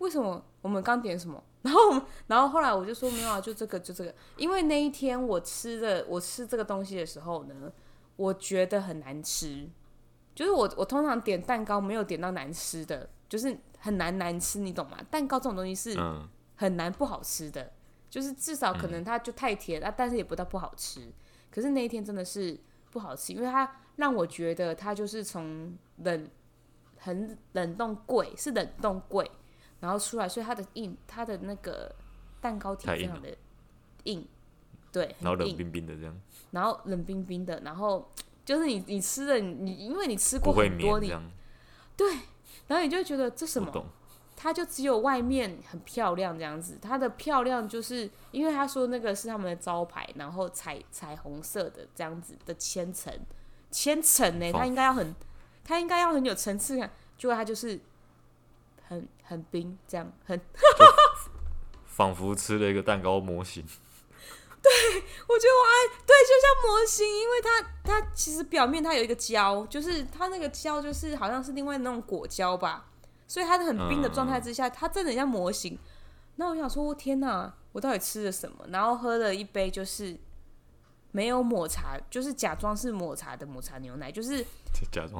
为什么我们刚点什么？” 然后，然后后来我就说：“没有啊，就这个，就这个。”因为那一天我吃的，我吃这个东西的时候呢，我觉得很难吃。就是我，我通常点蛋糕没有点到难吃的，就是很难难吃，你懂吗？蛋糕这种东西是很难不好吃的，就是至少可能它就太甜啊，但是也不到不好吃。可是那一天真的是不好吃，因为它让我觉得它就是从冷很冷冻柜是冷冻柜，然后出来，所以它的硬，它的那个蛋糕体非常的硬，对，然后冷冰冰的这样，然后冷冰冰的，然后就是你你吃的你因为你吃过很多你，对，然后你就觉得这什么？它就只有外面很漂亮这样子，它的漂亮就是因为他说那个是他们的招牌，然后彩彩虹色的这样子的千层，千层呢，它应该要很，它应该要很有层次感，结果它就是很很冰这样，很，仿佛吃了一个蛋糕模型。对，我觉得我爱对，就像模型，因为它它其实表面它有一个胶，就是它那个胶就是好像是另外那种果胶吧。所以它的很冰的状态之下，它真的很像模型。那我想说，天哪，我到底吃了什么？然后喝了一杯就是没有抹茶，就是假装是抹茶的抹茶牛奶，就是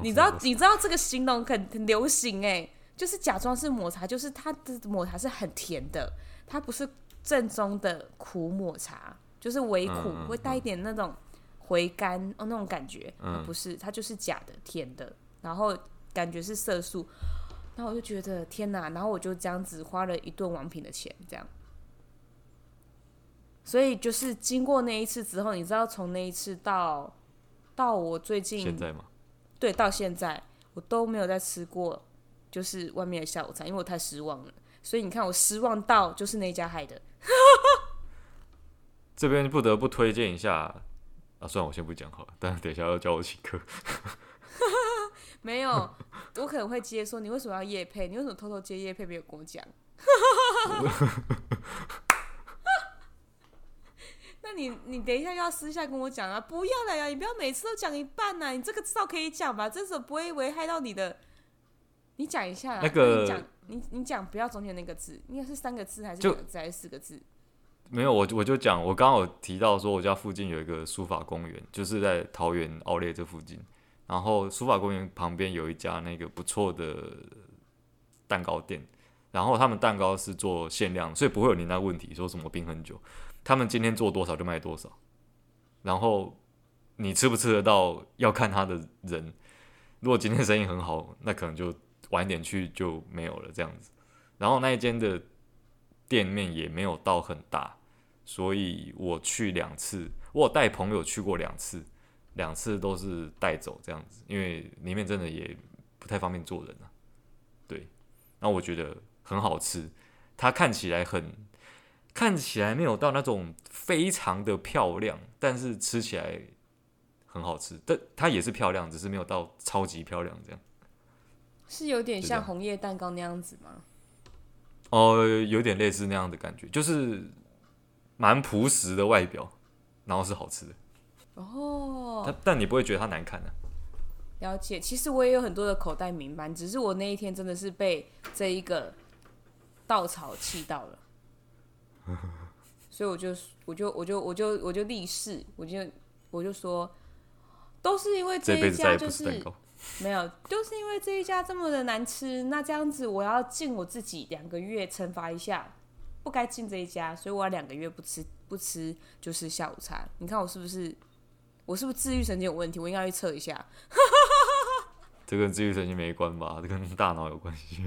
你知道，你知道这个形容很很流行哎，就是假装是抹茶，就是它的抹茶是很甜的，它不是正宗的苦抹茶，就是微苦，会带一点那种回甘哦那种感觉，不是，它就是假的甜的，然后感觉是色素。然后我就觉得天哪，然后我就这样子花了一顿王品的钱，这样。所以就是经过那一次之后，你知道从那一次到到我最近现在吗？对，到现在我都没有再吃过，就是外面的下午茶，因为我太失望了。所以你看我失望到就是那家害的。这边不得不推荐一下啊，算了，我先不讲好了，但等一下要叫我请客。没有，我可能会接说，你为什么要夜配？你为什么偷偷接夜配没有跟我讲？那你你等一下要私下跟我讲啊！不要了呀，你不要每次都讲一半呐、啊！你这个至少可以讲吧？这时候不会危害到你的。你讲一下，那个你讲你你讲不要中间那个字，应该是三个字还是两个字还是四个字？没有，我我就讲，我刚刚有提到说，我家附近有一个书法公园，就是在桃园奥列这附近。然后书法公园旁边有一家那个不错的蛋糕店，然后他们蛋糕是做限量，所以不会有你那问题，说什么冰很久，他们今天做多少就卖多少，然后你吃不吃得到要看他的人，如果今天生意很好，那可能就晚点去就没有了这样子。然后那一间的店面也没有到很大，所以我去两次，我带朋友去过两次。两次都是带走这样子，因为里面真的也不太方便坐人啊。对，那我觉得很好吃，它看起来很，看起来没有到那种非常的漂亮，但是吃起来很好吃。但它也是漂亮，只是没有到超级漂亮这样。是有点像红叶蛋糕那样子吗？哦、呃，有点类似那样的感觉，就是蛮朴实的外表，然后是好吃的。哦，但但你不会觉得它难看呢、啊？了解，其实我也有很多的口袋名单，只是我那一天真的是被这一个稻草气到了，所以我就我就我就我就我就立誓，我就我就说，都是因为这一家就是这辈子再也不吃蛋糕。没有，就是因为这一家这么的难吃。那这样子，我要禁我自己两个月，惩罚一下，不该进这一家，所以我要两个月不吃不吃就是下午茶。你看我是不是，我是不是自愈神经有问题？我应该去测一下。这跟自愈神经没关吧？这跟大脑有关系。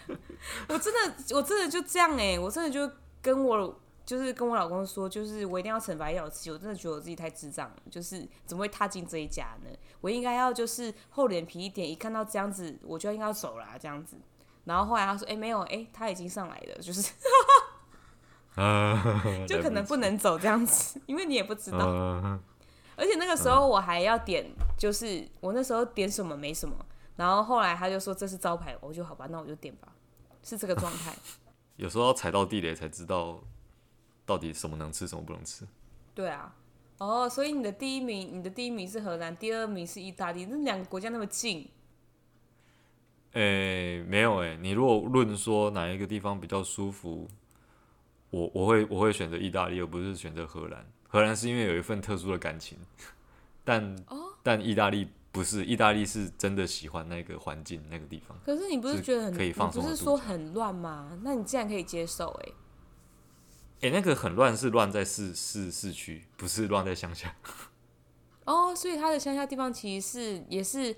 我真的，我真的就这样哎、欸，我真的就跟我。就是跟我老公说，就是我一定要惩罚一下我自己。我真的觉得我自己太智障了，就是怎么会踏进这一家呢？我应该要就是厚脸皮一点，一看到这样子，我就应该要走了这样子。然后后来他说：“哎、欸，没有，哎、欸，他已经上来了，就是，就可能不能走这样子，因为你也不知道。而且那个时候我还要点，就是我那时候点什么没什么。然后后来他就说这是招牌，我就好吧，那我就点吧，是这个状态。有时候要踩到地雷才知道。到底什么能吃，什么不能吃？对啊，哦，所以你的第一名，你的第一名是荷兰，第二名是意大利，那两个国家那么近。诶、欸，没有诶、欸，你如果论说哪一个地方比较舒服，我我会我会选择意大利，而不是选择荷兰。荷兰是因为有一份特殊的感情，但、哦、但意大利不是，意大利是真的喜欢那个环境那个地方。可是你不是觉得很可以放松？不是说很乱吗？那你竟然可以接受、欸？诶。那个很乱，是乱在市市市区，不是乱在乡下。哦，所以它的乡下地方其实是也是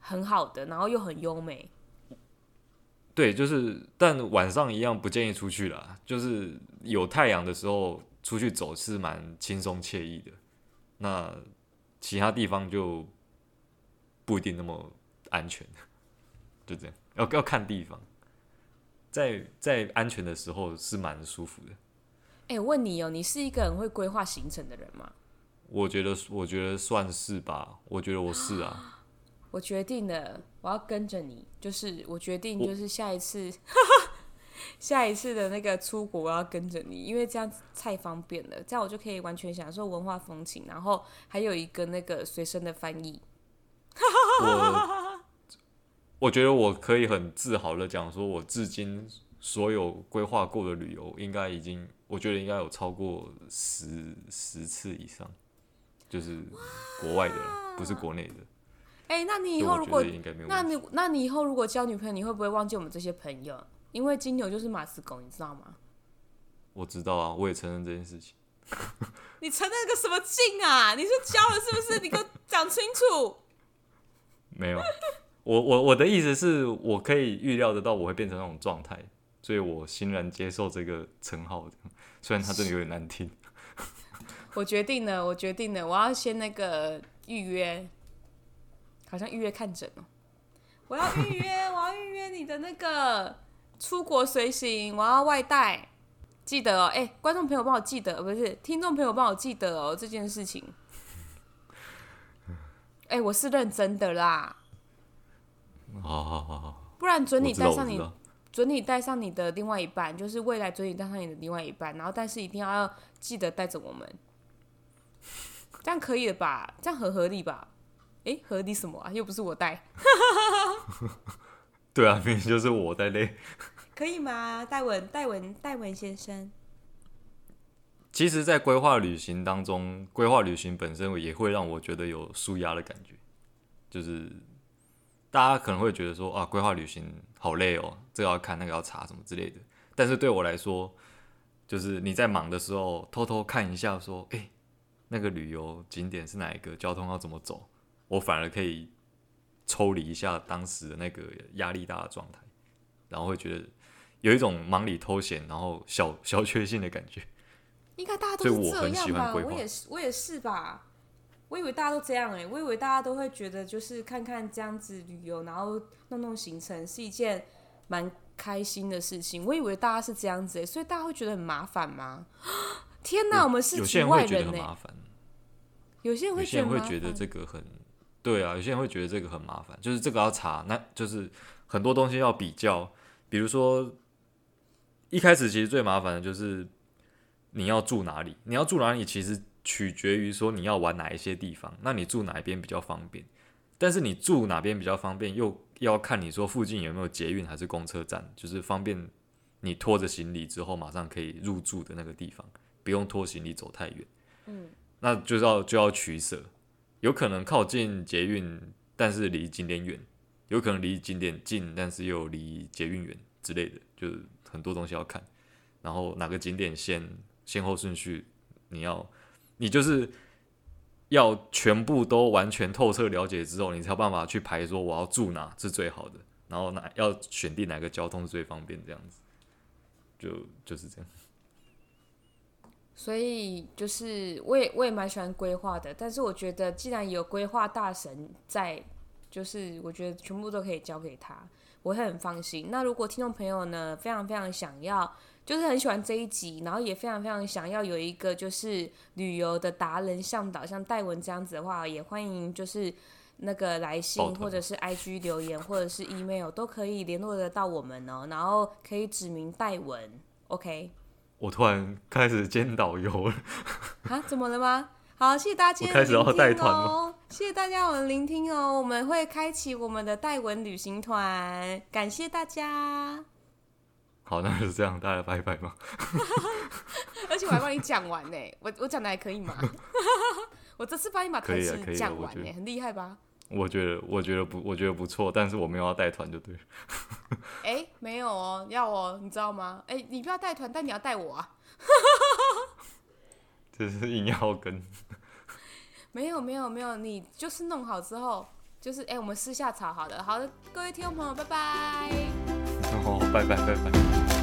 很好的，然后又很优美。对，就是，但晚上一样不建议出去啦。就是有太阳的时候出去走是蛮轻松惬意的。那其他地方就不一定那么安全。就这样，要要看地方。在在安全的时候是蛮舒服的。哎、欸，我问你哦，你是一个很会规划行程的人吗？我觉得，我觉得算是吧。我觉得我是啊。我决定了，我要跟着你。就是我决定，就是下一次，下一次的那个出国，我要跟着你，因为这样子太方便了。这样我就可以完全享受文化风情，然后还有一个那个随身的翻译。我我觉得我可以很自豪的讲，说我至今所有规划过的旅游，应该已经。我觉得应该有超过十十次以上，就是国外的，不是国内的。哎、欸，那你以后如果，那你那你以后如果交女朋友，你会不会忘记我们这些朋友？因为金牛就是马子狗，你知道吗？我知道啊，我也承认这件事情。你承认个什么劲啊？你是交了是不是？你给我讲清楚。没有，我我我的意思是我可以预料得到我会变成那种状态，所以我欣然接受这个称号的。虽然他真的有点难听，我决定了，我决定了，我要先那个预约，好像预约看诊哦。我要预约，我要预约你的那个出国随行，我要外带，记得哦。哎、欸，观众朋友帮我记得，不是听众朋友帮我记得哦，这件事情。哎、欸，我是认真的啦。好好好好，不然准你带上你。准你带上你的另外一半，就是未来准你带上你的另外一半，然后但是一定要要记得带着我们，这样可以了吧？这样合合理吧？诶、欸，合理什么啊？又不是我带。对啊，明明就是我带嘞。可以吗？戴文，戴文，戴文先生。其实，在规划旅行当中，规划旅行本身也会让我觉得有舒压的感觉，就是。大家可能会觉得说啊，规划旅行好累哦，这个要看，那个要查什么之类的。但是对我来说，就是你在忙的时候偷偷看一下，说，诶，那个旅游景点是哪一个，交通要怎么走，我反而可以抽离一下当时的那个压力大的状态，然后会觉得有一种忙里偷闲，然后小小确幸的感觉。应该大家都是这样吧？我也是，我也是吧。我以为大家都这样哎、欸，我以为大家都会觉得就是看看这样子旅游，然后弄弄行程是一件蛮开心的事情。我以为大家是这样子所以大家会觉得很麻烦吗？天哪，我们是局外人呢、欸。有些人会觉得会觉得这个很对啊，有些人会觉得这个很麻烦，就是这个要查，那就是很多东西要比较。比如说一开始其实最麻烦的就是你要住哪里，你要住哪里其实。取决于说你要玩哪一些地方，那你住哪一边比较方便？但是你住哪边比较方便，又要看你说附近有没有捷运还是公车站，就是方便你拖着行李之后马上可以入住的那个地方，不用拖行李走太远。嗯，那就是要就要取舍。有可能靠近捷运，但是离景点远；有可能离景点近，但是又离捷运远之类的，就是很多东西要看。然后哪个景点先先后顺序，你要你就是要全部都完全透彻了解之后，你才有办法去排说我要住哪是最好的，然后哪要选定哪个交通是最方便，这样子就就是这样。所以就是我也我也蛮喜欢规划的，但是我觉得既然有规划大神在，就是我觉得全部都可以交给他，我会很放心。那如果听众朋友呢，非常非常想要，就是很喜欢这一集，然后也非常非常想要有一个就是旅游的达人向导，像戴文这样子的话，也欢迎就是那个来信或者是 IG 留言或者是 email 都可以联络得到我们哦，然后可以指名戴文，OK。我突然开始兼导游了啊？怎么了吗？好，谢谢大家今天的聆听哦。谢谢大家我们聆听哦，我们会开启我们的戴文旅行团，感谢大家。好，那就是这样，大家拜拜吧。而且我还帮你讲完呢，我我讲的还可以吗？我这次帮你把台词讲完呢，很厉害吧？我觉得，我觉得不，我觉得不错，但是我没有要带团就对了。哎、欸，没有哦，要哦，你知道吗？哎、欸，你不要带团，但你要带我啊。这是硬要跟。没有没有没有，你就是弄好之后，就是哎、欸，我们私下吵好了。好的，各位听众朋友，拜拜。哦，拜拜拜拜。